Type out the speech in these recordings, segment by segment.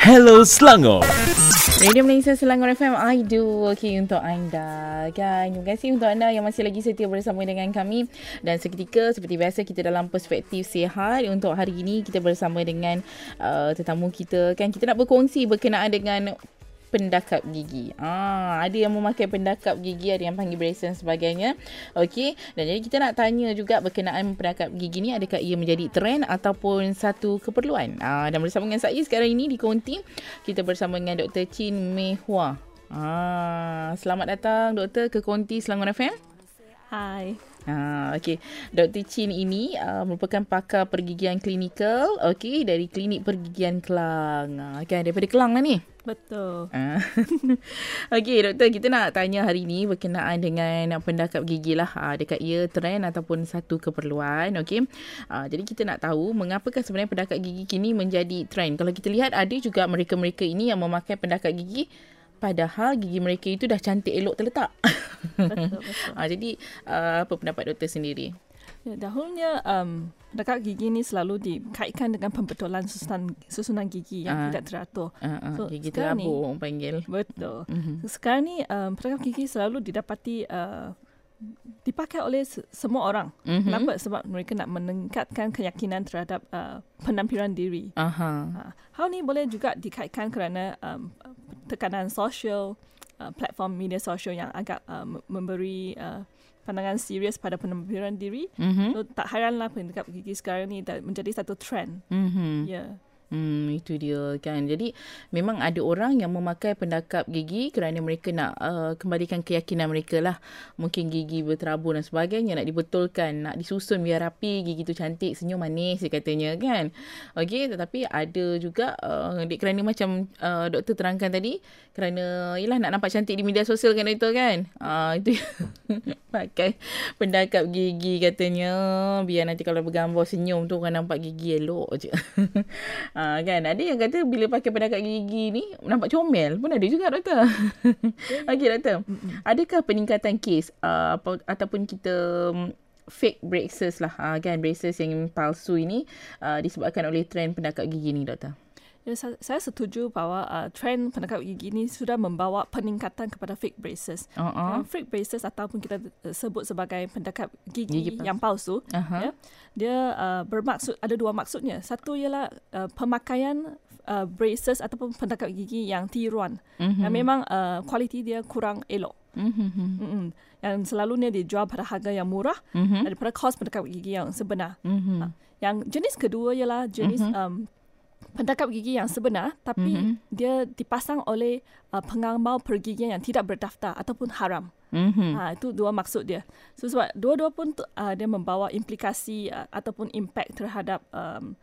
Hello Selangor. Radio Malaysia Selangor FM I do okay untuk anda. Kan terima kasih untuk anda yang masih lagi setia bersama dengan kami. Dan seketika seperti biasa kita dalam perspektif sihat. Untuk hari ini kita bersama dengan uh, tetamu kita. Kan kita nak berkongsi berkenaan dengan pendakap gigi. Ah, ada yang memakai pendakap gigi, ada yang panggil braces dan sebagainya. Okey, dan jadi kita nak tanya juga berkenaan pendakap gigi ni adakah ia menjadi trend ataupun satu keperluan. Ah, dan bersama dengan saya sekarang ini di Konti, kita bersama dengan Dr. Chin Mei Hua. Ah, selamat datang doktor ke Konti Selangor FM. Hai. Ha, okay. Dr. Chin ini uh, merupakan pakar pergigian klinikal okay, dari klinik pergigian Kelang. Uh, kan, daripada Kelang lah ni. Betul. Uh. okay, doktor, kita nak tanya hari ini berkenaan dengan pendakap gigi lah. Uh, dekat ia trend ataupun satu keperluan. Okay. Uh, jadi kita nak tahu mengapakah sebenarnya pendakap gigi kini menjadi trend. Kalau kita lihat ada juga mereka-mereka ini yang memakai pendakap gigi padahal gigi mereka itu dah cantik elok terletak. Betul, betul. ha, jadi uh, apa pendapat doktor sendiri? Ya, dahulunya um, dekat gigi ni selalu dikaitkan dengan pembetulan susunan, susunan gigi yang Ah. tidak teratur. Uh, uh, So, gigi sekarang ni- terabur orang panggil. Betul. Mhm. Sekarang ni um, pendekap gigi selalu didapati uh, dipakai oleh se- semua orang. Mhm. Kenapa? Sebab mereka nak meningkatkan keyakinan terhadap uh, penampilan diri. Aha. Ha, hal ni boleh juga dikaitkan kerana um, tekanan sosial, uh, platform media sosial yang agak uh, mem- memberi uh, pandangan serius pada penampilan diri. Mhm. So, tak hairanlah pendekap gigi sekarang ni menjadi satu trend. Mhm. Ya. Yeah. Hmm, itu dia kan. Jadi memang ada orang yang memakai pendakap gigi kerana mereka nak uh, kembalikan keyakinan mereka lah. Mungkin gigi berterabur dan sebagainya nak dibetulkan, nak disusun biar rapi, gigi tu cantik, senyum manis katanya kan. Okey, tetapi ada juga uh, kerana macam uh, doktor terangkan tadi, kerana yalah nak nampak cantik di media sosial kan itu kan. Uh, itu pakai pendakap gigi katanya biar nanti kalau bergambar senyum tu orang nampak gigi elok je. ha, kan ada yang kata bila pakai pendakap gigi ni nampak comel pun ada juga doktor. Okey doktor. Adakah peningkatan kes uh, apa, ataupun kita um, fake braces lah uh, kan braces yang palsu ini uh, disebabkan oleh trend pendakap gigi ni doktor. Ya, saya, saya setuju bahawa uh, trend pendekap gigi ni sudah membawa peningkatan kepada fake braces. Uh-uh. Uh, fake braces ataupun kita uh, sebut sebagai pendekap gigi, Gigi palsu. yang palsu, Aha. ya, dia uh, bermaksud ada dua maksudnya. Satu ialah uh, pemakaian uh, braces ataupun pendekap gigi yang tiruan. Mhm. Yang memang uh, kualiti dia kurang elok. Mhm. Mm-mm. Yang selalunya dijual pada harga yang murah Mhm. daripada kos pendekap gigi yang sebenar. Mhm. Yang jenis kedua ialah jenis Mhm. um, pendekap gigi yang sebenar tapi Mhm. dia dipasang oleh uh, pengamal pergigian yang tidak berdaftar ataupun haram. Mhm. Ha itu dua maksud dia. So sebab dua-dua pun uh, dia membawa implikasi uh, ataupun impact terhadap um,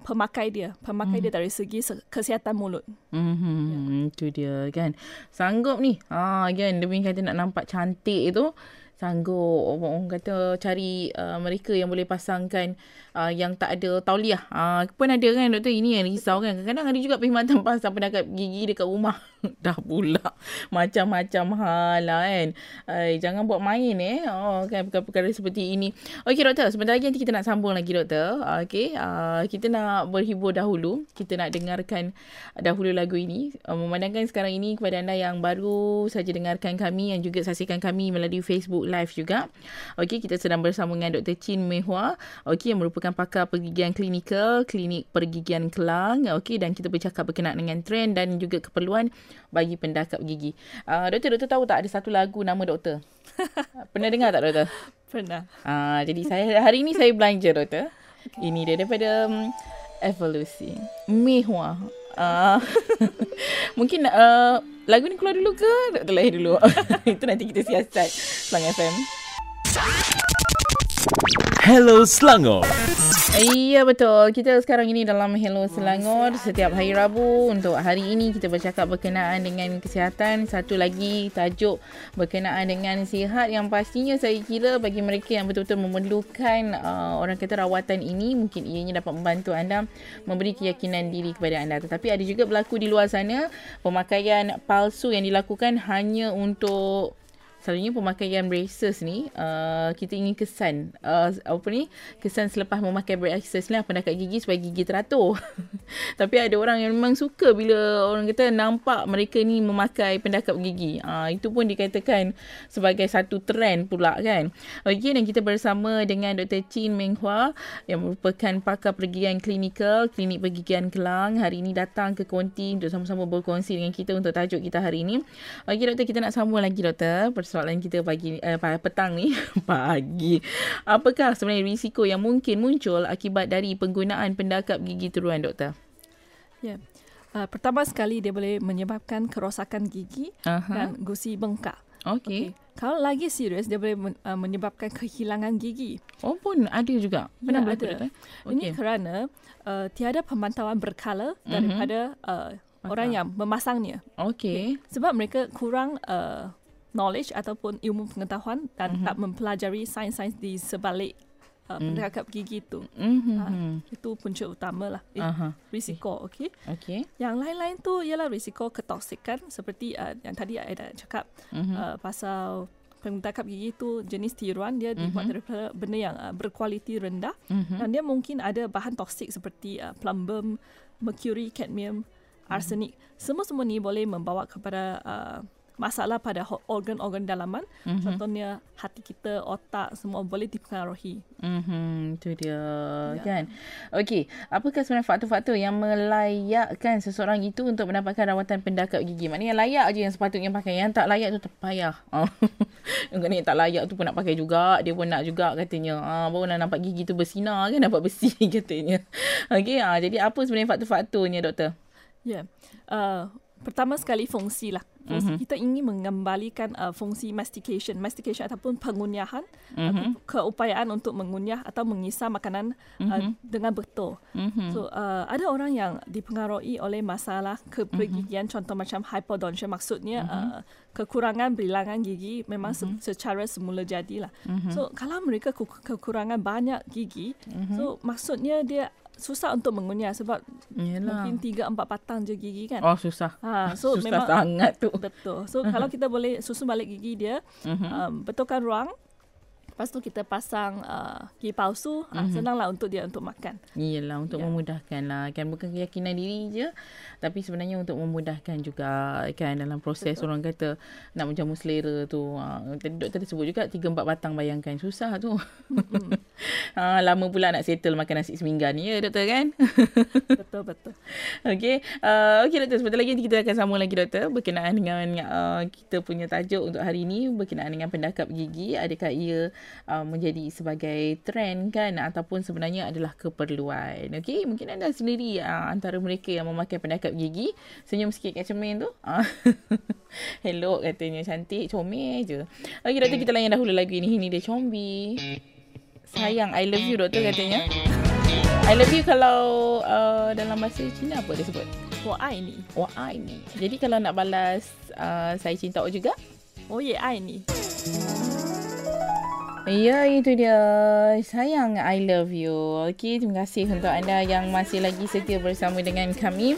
pemakai dia, pemakai dia dari segi se- kesihatan mulut. Hmm, itu dia kan. Sanggup ni. Ha kan demi kata nak nampak cantik tu sanggup orang kata cari uh, mereka yang boleh pasangkan uh, yang tak ada tauliah. Ah uh, pun ada kan doktor ini yang risau kan. Kadang-kadang ada juga perkhidmatan pasang pendakap gigi dekat rumah. Dah pula macam-macam hal lah kan. Ay, jangan buat main eh. Oh kan perkara-perkara seperti ini. Okey doktor, sebentar lagi nanti kita nak sambung lagi doktor. Okey, uh, kita nak berhibur dahulu. Kita nak dengarkan dahulu lagu ini. Uh, memandangkan sekarang ini kepada anda yang baru saja dengarkan kami yang juga saksikan kami melalui Facebook Live juga. Okey, kita sedang bersama dengan Dr. Chin Mei Hua. Okey, yang merupakan pakar pergigian klinikal, klinik pergigian Kelang. Okey, dan kita bercakap berkenaan dengan trend dan juga keperluan bagi pendakap gigi. Uh, doktor, doktor tahu tak ada satu lagu nama doktor? Pernah dengar tak doktor? Pernah. Ah, jadi saya hari ini saya belanja doktor. Okay. Ini dia daripada um, Evolusi. Mihwa. Ah, mungkin uh, lagu ni keluar dulu ke? Doktor lahir dulu. Itu nanti kita siasat. Selang FM. Hello Selangor. Iya betul. Kita sekarang ini dalam Hello Selangor setiap hari Rabu. Untuk hari ini kita bercakap berkenaan dengan kesihatan. Satu lagi tajuk berkenaan dengan sihat yang pastinya saya kira bagi mereka yang betul-betul memerlukan uh, orang kata rawatan ini mungkin ianya dapat membantu anda memberi keyakinan diri kepada anda. Tetapi ada juga berlaku di luar sana pemakaian palsu yang dilakukan hanya untuk selalunya pemakaian braces ni uh, kita ingin kesan uh, apa ni kesan selepas memakai braces ni pendekat gigi supaya gigi teratur. Tapi ada orang yang memang suka bila orang kata nampak mereka ni memakai pendakap gigi. Uh, itu pun dikatakan sebagai satu trend pula kan. Okey dan kita bersama dengan Dr. Chin Meng Hua yang merupakan pakar pergigian klinikal klinik pergigian Kelang hari ini datang ke Konti untuk sama-sama berkongsi dengan kita untuk tajuk kita hari ini. Okey doktor kita nak sambung lagi doktor persoalan kita pagi uh, petang ni pagi. Apakah sebenarnya risiko yang mungkin muncul akibat dari penggunaan pendakap gigi turuan doktor? Ya. Yeah. Uh, pertama sekali dia boleh menyebabkan kerosakan gigi uh-huh. dan gusi bengkak. Okey. Okay. Kalau lagi serius dia boleh men, uh, menyebabkan kehilangan gigi. Oh pun ada juga. Pernah ya, ada. Okay. Ini kerana uh, tiada pemantauan berkala uh-huh. daripada uh, orang yang memasangnya. Okey. Okay. Sebab mereka kurang uh, knowledge ataupun ilmu pengetahuan dan mm-hmm. tak mempelajari sains-sains di sebalik uh, mm. pendekap gigi itu. Mm-hmm. Uh, itu punca utama lah. Eh, uh-huh. Risiko, okey. Okay. Yang lain-lain tu ialah risiko ketoksikan seperti uh, yang tadi ada cakap mm-hmm. uh, pasal pendekap gigi itu jenis tiruan dia mm-hmm. dibuat daripada benda yang uh, berkualiti rendah mm-hmm. dan dia mungkin ada bahan toksik seperti uh, plumbum, mercury, cadmium, mm-hmm. arsenik. Semua-semua ni boleh membawa kepada uh, masalah pada organ-organ dalaman mm-hmm. contohnya hati kita otak semua boleh dipengaruhi mhm itu dia ya. kan okey apakah sebenarnya faktor-faktor yang melayakkan seseorang itu untuk mendapatkan rawatan pendakap gigi maknanya layak aja yang sepatutnya pakai yang tak layak tu terpayah oh. yang ni tak layak tu pun nak pakai juga dia pun nak juga katanya ah baru nak nampak gigi tu bersinar kan nampak bersih katanya okey ah jadi apa sebenarnya faktor-faktornya doktor ya yeah. uh, pertama sekali fungsi lah mm-hmm. kita ingin mengembalikan uh, fungsi mastication, mastication ataupun pengunyahan, mm-hmm. uh, keupayaan untuk mengunyah atau mengisar makanan mm-hmm. uh, dengan betul. Mm-hmm. So uh, ada orang yang dipengaruhi oleh masalah kepergigian, mm-hmm. contoh macam hypodontia, maksudnya mm-hmm. uh, kekurangan bilangan gigi memang mm-hmm. secara semula jadilah. Mm-hmm. So kalau mereka kekurangan banyak gigi, mm-hmm. so maksudnya dia susah untuk mengunyah sebab Yelah. mungkin tiga empat patang je gigi kan. Oh susah. Ha so susah memang sangat tu. Betul. So kalau kita boleh susun balik gigi dia, uh-huh. um, betulkan ruang Lepas tu kita pasang uh, gigi palsu, mm-hmm. uh, senanglah untuk dia untuk makan. Iyalah, untuk yeah. memudahkan lah. Kan bukan keyakinan diri je, tapi sebenarnya untuk memudahkan juga kan dalam proses Betul. orang kata nak menjamu selera tu. Uh, tadi doktor sebut juga 3-4 batang bayangkan. Susah tu. Mm-hmm. uh, lama pula nak settle makan nasi seminggan ni ya doktor kan? betul, betul. Okay. Uh, okay doktor, sebentar lagi kita akan sambung lagi doktor berkenaan dengan uh, kita punya tajuk untuk hari ini berkenaan dengan pendakap gigi. Adakah ia uh, menjadi sebagai trend kan ataupun sebenarnya adalah keperluan. Okey, mungkin anda sendiri uh, antara mereka yang memakai pendakap gigi, senyum sikit kat cermin tu. Uh, hello katanya cantik, comel je. Okey, doktor kita layan dahulu lagu ini. Ini dia Combi. Sayang, I love you doktor katanya. I love you kalau uh, dalam bahasa Cina apa dia sebut? Wa ai ni. Wa ai ni. Jadi kalau nak balas uh, saya cinta juga? Oh ye ai ni. Ya, itu dia. Sayang, I love you. Okey, terima kasih untuk anda yang masih lagi setia bersama dengan kami.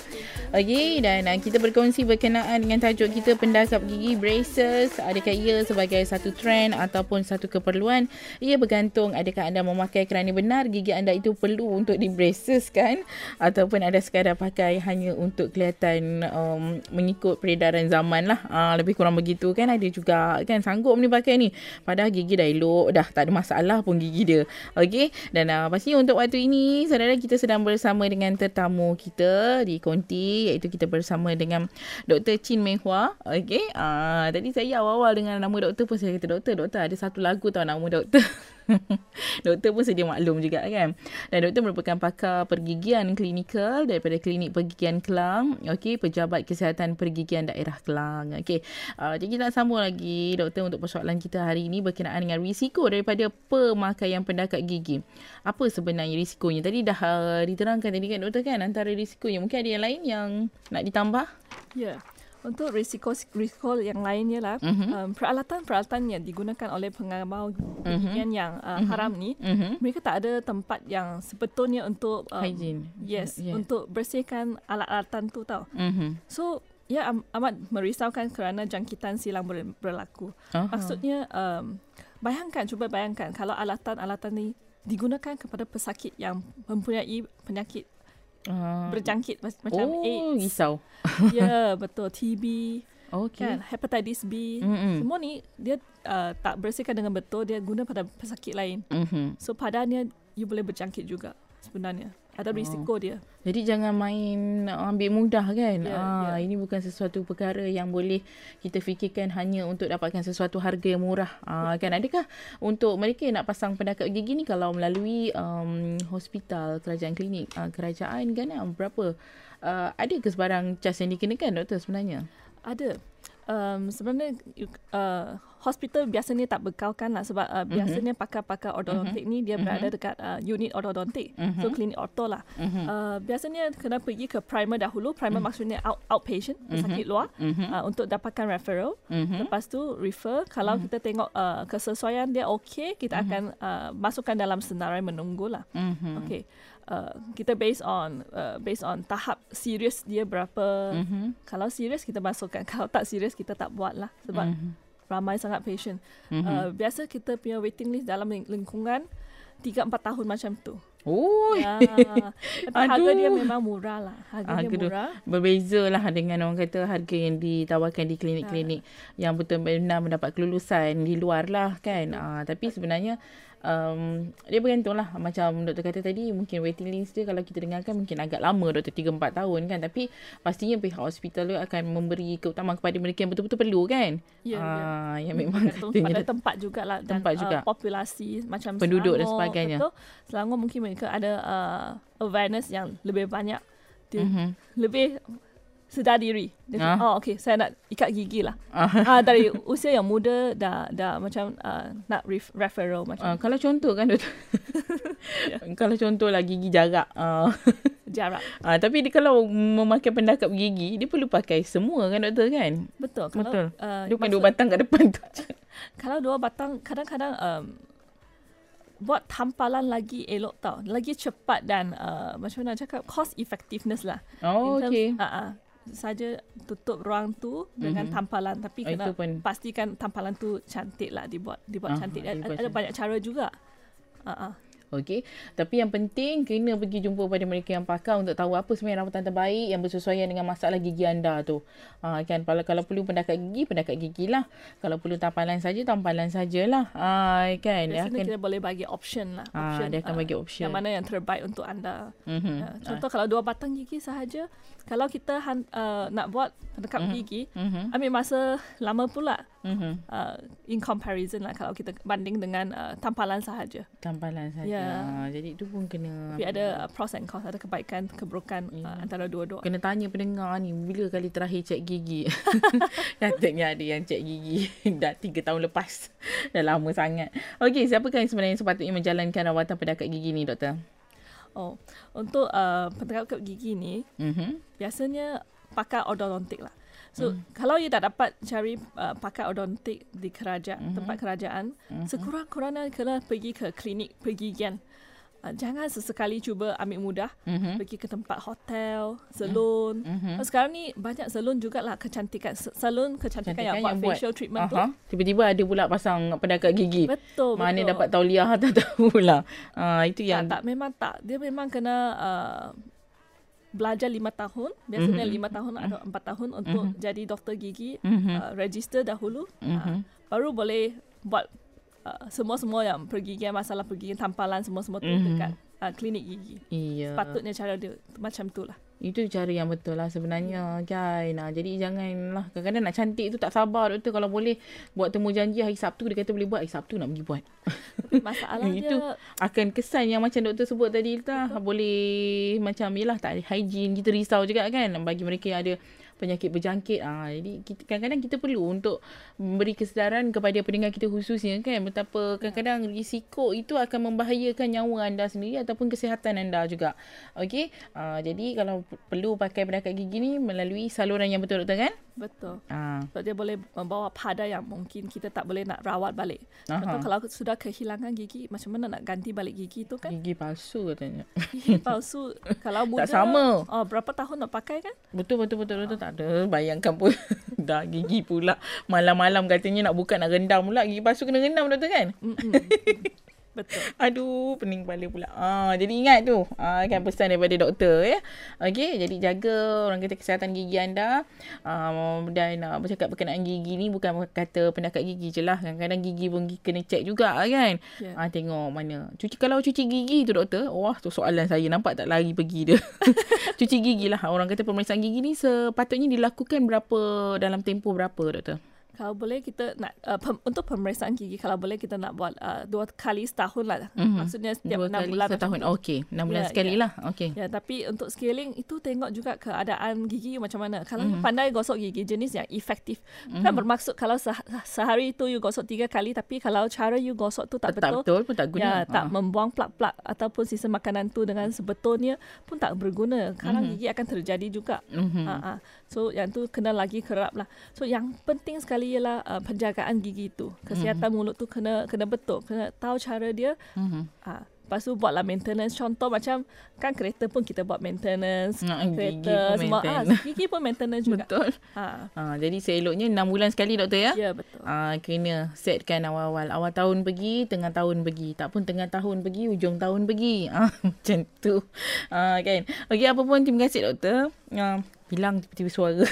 Okey, dan uh, kita berkongsi berkenaan dengan tajuk kita pendakap gigi braces. Adakah ia sebagai satu trend ataupun satu keperluan? Ia bergantung adakah anda memakai kerana benar gigi anda itu perlu untuk di braces kan? Ataupun ada sekadar pakai hanya untuk kelihatan um, mengikut peredaran zaman lah. Uh, lebih kurang begitu kan? Ada juga kan sanggup ni pakai ni. Padahal gigi dah elok, dah tak ada masalah pun gigi dia. Okey, dan uh, pastinya untuk waktu ini, saudara kita sedang bersama dengan tetamu kita di Konti iaitu kita bersama dengan Dr. Chin Meng Hua. Okey. Uh, tadi saya awal-awal dengan nama doktor pun saya kata doktor, doktor ada satu lagu tahu nama doktor. doktor pun sedia maklum juga kan. Dan doktor merupakan pakar pergigian klinikal daripada Klinik Pergigian Kelang. Okey, pejabat kesihatan pergigian daerah Kelang. Okey. Uh, jadi kita nak sambung lagi doktor untuk persoalan kita hari ini berkenaan dengan risiko daripada pemakaian pendakat gigi. Apa sebenarnya risikonya? Tadi dah uh, diterangkan tadi kan doktor kan antara risikonya. Mungkin ada yang lain yang nak ditambah? Ya. Yeah. Untuk risiko risiko yang lainnya lah, mm-hmm. um, peralatan-peralatan yang digunakan oleh pengamal mm-hmm. yang uh, mm-hmm. haram ni, mm-hmm. mereka tak ada tempat yang sebetulnya untuk um, hygiene. Yes, yeah. untuk bersihkan alat-alatan tu tau. Mm-hmm. So ya am- amat merisaukan kerana jangkitan silang ber- berlaku. Aha. Maksudnya um, bayangkan cuba bayangkan kalau alatan-alatan ni digunakan kepada pesakit yang mempunyai penyakit Ah. berjangkit mac- macam oh, AIDS. risau. Ya, betul TB Okey. kan, hepatitis B. Mm-mm. Semua ni dia uh, tak bersihkan dengan betul, dia guna pada pesakit lain. Mhm. So padanya you boleh berjangkit juga sebenarnya. Ada Oh. risiko dia. Jadi jangan main ambil mudah kan. Ya, ah, ya. ini bukan sesuatu perkara yang boleh kita fikirkan hanya untuk dapatkan sesuatu harga yang murah. Ah, kan adakah untuk mereka yang nak pasang pendekat gigi ni kalau melalui um, hospital, kerajaan klinik, uh, kerajaan kan berapa uh, ada ke sebarang cas yang dikenakan doktor sebenarnya? Ada. Um, sebenarnya you- uh, hospital biasanya tak bekalkan lah sebab uh, biasanya pakar-pakar ortodontik ni dia berada dekat uh, unit ortodontik. So klinik orto lah. Uh, biasanya kena pergi ke primer dahulu. Primer maksudnya out, outpatient, pesakit luar uh, untuk dapatkan referral. Lepas tu refer. Kalau kita tengok uh, kesesuaian dia okey, kita akan uh, masukkan dalam senarai menunggu lah. Mhm. Okay. Uh, kita based on uh, based on tahap serius dia berapa. Mhm. Kalau serius kita masukkan. Kalau tak serius kita tak buat lah. Sebab Mhm. ramai sangat patient. Mhm. Uh, biasa kita punya waiting list dalam ling- lingkungan 3-4 tahun macam tu. Oh, Ya. Tapi harga dia Aduh. memang murah lah. Harga, Harga dia murah. berbeza lah dengan orang kata harga yang ditawarkan di klinik-klinik yang betul-benar mendapat kelulusan di luar lah kan. Ah, tapi sebenarnya um, dia bergantung lah macam doktor kata tadi mungkin waiting list dia kalau kita dengarkan mungkin agak lama doktor 3-4 tahun kan tapi pastinya pihak hospital tu akan memberi keutamaan kepada mereka yang betul-betul perlu kan. Ya, ya. ah, yang memang Bergantung katanya pada tempat jugalah dan Tempat juga. Uh, populasi macam Penduduk dan Selangor, sebagainya. Betul. Selangor mungkin mereka ada uh, awareness yang lebih banyak. Dia Mhm. lebih sedar diri. Dia Ah. ah. oh okey saya nak ikat gigi lah. Ah. ah dari usia yang muda dah dah macam uh, nak ref, referral macam Ah, kalau contoh kan doktor. kalau contoh lah gigi jarak. Ah. jarak. Ah, tapi dia kalau memakai pendakap gigi, dia perlu pakai semua kan doktor kan? Betul. Kalau, Betul. Uh, Dia bukan maksud- dua batang kat depan tu. Kalau dua batang kadang-kadang um, buat tampalan lagi elok tau. Lagi cepat dan uh, macam mana cakap cost effectiveness lah. Oh, In terms- okay. ah, ah, saja tutup ruang tu dengan Mhm. tampalan tapi Oh, kena pun- pastikan tampalan tu cantik lah dibuat dibuat Ah, cantik ada, ada cantik. banyak cara juga. Ah. Okey. Tapi yang penting kena pergi jumpa pada mereka yang pakar untuk tahu apa sebenarnya rawatan terbaik yang bersesuaian dengan masalah gigi anda tu. Ha, kan kalau kalau perlu pendakat gigi, pendakat gigi lah. Kalau perlu tampalan saja, tampalan sajalah. Ha, kan Di dia sini akan kita boleh bagi option lah. Ah, Option, dia akan ah, bagi option. Yang mana yang terbaik untuk anda. Mhm. Ya, contoh kalau dua batang gigi sahaja, kalau kita han, uh, nak buat pendekap gigi, Mhm. ambil masa lama pula. Mhm. Uh, in comparison lah kalau kita banding dengan uh, tampalan sahaja. Tampalan saja. Ya. Ha, jadi itu pun kena Tapi ada uh, pros and cons, ada kebaikan, keburukan uh, antara dua-dua. Kena tanya pendengar ni bila kali terakhir cek gigi. Katanya ada yang cek gigi dah tiga tahun lepas. dah lama sangat. Okey, siapakah yang sebenarnya sepatutnya menjalankan rawatan pendekat gigi ni, doktor? Oh, untuk uh, pendekap gigi ni, Mhm. biasanya pakar ortodontik lah. So, mm. kalau you tak dapat cari uh, pakar ortodontik di kerajaan, mm-hmm. tempat kerajaan, mm-hmm. sekurang-kurangnya kena pergi ke klinik pergigian. Uh, jangan sesekali cuba ambil mudah, Mhm. pergi ke tempat hotel, salon. Mhm. Oh, sekarang ni banyak salon jugalah kecantikan. Salon kecantikan yang, Cantikan buat yang buat- facial treatment tu. Aha. Tiba-tiba ada pula pasang pendekat gigi. Betul, Mana betul. dapat tauliah tak tahulah. Ah itu yang tak, tak, memang tak. Dia memang kena uh, belajar lima tahun. Biasanya Mhm. lima tahun atau empat tahun untuk jadi doktor gigi. Mhm. Uh, register dahulu. Mhm. Uh, baru boleh buat uh, semua-semua yang pergigian, masalah pergigian, tampalan semua-semua tu Mhm. dekat uh, klinik gigi. Iya. Patutnya cara dia macam tu lah. Itu cara yang betul lah sebenarnya kan. Nah, jadi janganlah kadang-kadang nak cantik tu tak sabar doktor kalau boleh buat temu janji hari Sabtu dia kata boleh buat hari Sabtu nak pergi buat. Masalah Itu dia akan kesan yang macam doktor sebut tadi lah. Boleh macam yelah tak ada hygiene. Kita risau juga kan bagi mereka yang ada penyakit berjangkit. Ah, jadi kita, kadang-kadang kita perlu untuk memberi kesedaran kepada pendengar kita khususnya kan betapa kadang-kadang risiko itu akan membahayakan nyawa anda sendiri ataupun kesihatan anda juga. Okey. Ah, jadi kalau perlu pakai pendekat gigi ni melalui saluran yang betul doktor kan? Betul. Ah. Sebab dia boleh membawa pada yang mungkin kita tak boleh nak rawat balik. Contoh Aha. kalau sudah kehilangan gigi, macam mana nak ganti balik gigi tu kan? Gigi palsu katanya. Gigi palsu. kalau muda. sama. Oh, berapa tahun nak pakai kan? Betul betul betul betul tak ada bayangkan pun dah gigi pula malam-malam katanya nak buka nak rendam pula gigi palsu kena rendam doktor kan Mm-mm. Betul. aduh pening kepala pula. Ah jadi ingat tu. Ah kan pesan daripada doktor ya. Okey jadi jaga orang kata kesihatan gigi anda. Um, dan uh, bercakap berkenaan gigi ni bukan kata pendekat gigi je lah. Kadang-kadang gigi pun kena check juga kan. Ya. ah tengok mana. Cuci kalau cuci gigi tu doktor wah tu soalan saya. Nampak tak lari pergi dia? Cuci gigi lah. Orang kata pemeriksaan gigi ni sepatutnya dilakukan berapa dalam tempoh berapa doktor Kalau boleh kita nak uh, pem, untuk pemeriksaan gigi kalau boleh kita nak buat uh, dua kali setahun lah. Mhm. Maksudnya setiap Dua enam bulan. setahun. Okey, enam bulan Ya, sekali ya. lah. Okey. Ya, tapi untuk scaling itu tengok juga keadaan gigi macam mana. Kalau Mhm. you pandai gosok gigi jenis yang efektif. Kan bermaksud kalau seh- sehari itu you gosok tiga kali tapi kalau cara you gosok tu tak, Tak betul pun tak guna. Ya, tak Ah. membuang plak-plak ataupun sisa makanan tu dengan sebetulnya pun tak berguna. Kadang Mhm. gigi akan terjadi juga. Mhm. Ha, ha. So yang tu kena lagi kerap lah. So yang penting sekali ialah uh, penjagaan gigi tu. Kesihatan mulut tu kena kena betul. Kena tahu cara dia. Mhm. Ha. Lepas tu buatlah maintenance. Contoh macam kan kereta pun kita buat maintenance. Ah, gigi kereta pun semua. Ah, maintain. gigi pun maintenance juga. Betul. Ha. Ah, jadi seeloknya enam bulan sekali doktor ya. Ya betul. Ah, kena setkan awal-awal. Awal tahun pergi, tengah tahun pergi. Tak pun tengah tahun pergi, hujung tahun pergi. Ah, macam tu. Ah, kan. Okey, apa pun terima kasih doktor. Ah, hilang tiba-tiba suara.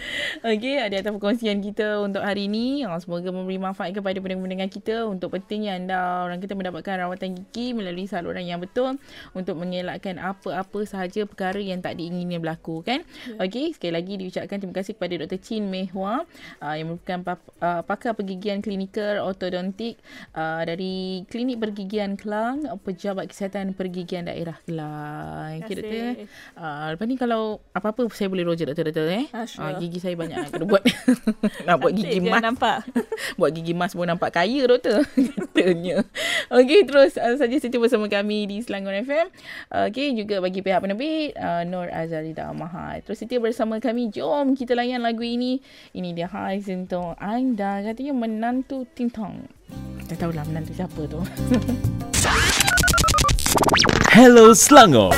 Okey, ada atas perkongsian kita untuk hari ini. Ah, semoga memberi manfaat kepada pendengar-pendengar kita untuk pentingnya anda orang kita mendapatkan rawatan gigi melalui saluran yang betul untuk mengelakkan apa-apa sahaja perkara yang tak diingini berlaku kan. Yeah. Okey, sekali lagi diucapkan terima kasih kepada Dr. Chin Mei Hua uh, yang merupakan uh, pakar pergigian klinikal ortodontik uh, dari Klinik Pergigian Kelang, pejabat kesihatan pergigian daerah Kelang. Okey doktor. Uh, lepas ni kalau apa-apa saya boleh roger doktor-doktor eh. Ah, sure. Ah, gigi saya banyak nak kena buat. nak buat gigi dia mas. nampak. buat gigi mas pun nampak kaya doktor. Katanya. Okey terus uh, saja setia bersama kami di Selangor FM. Uh, Okey juga bagi pihak penerbit uh, Nur Azarida Mahat. Terus setia bersama kami. Jom kita layan lagu ini. Ini dia Hai Sintong Anda katanya menantu Tintong. Tak tahulah menantu siapa tu. Hello Selangor.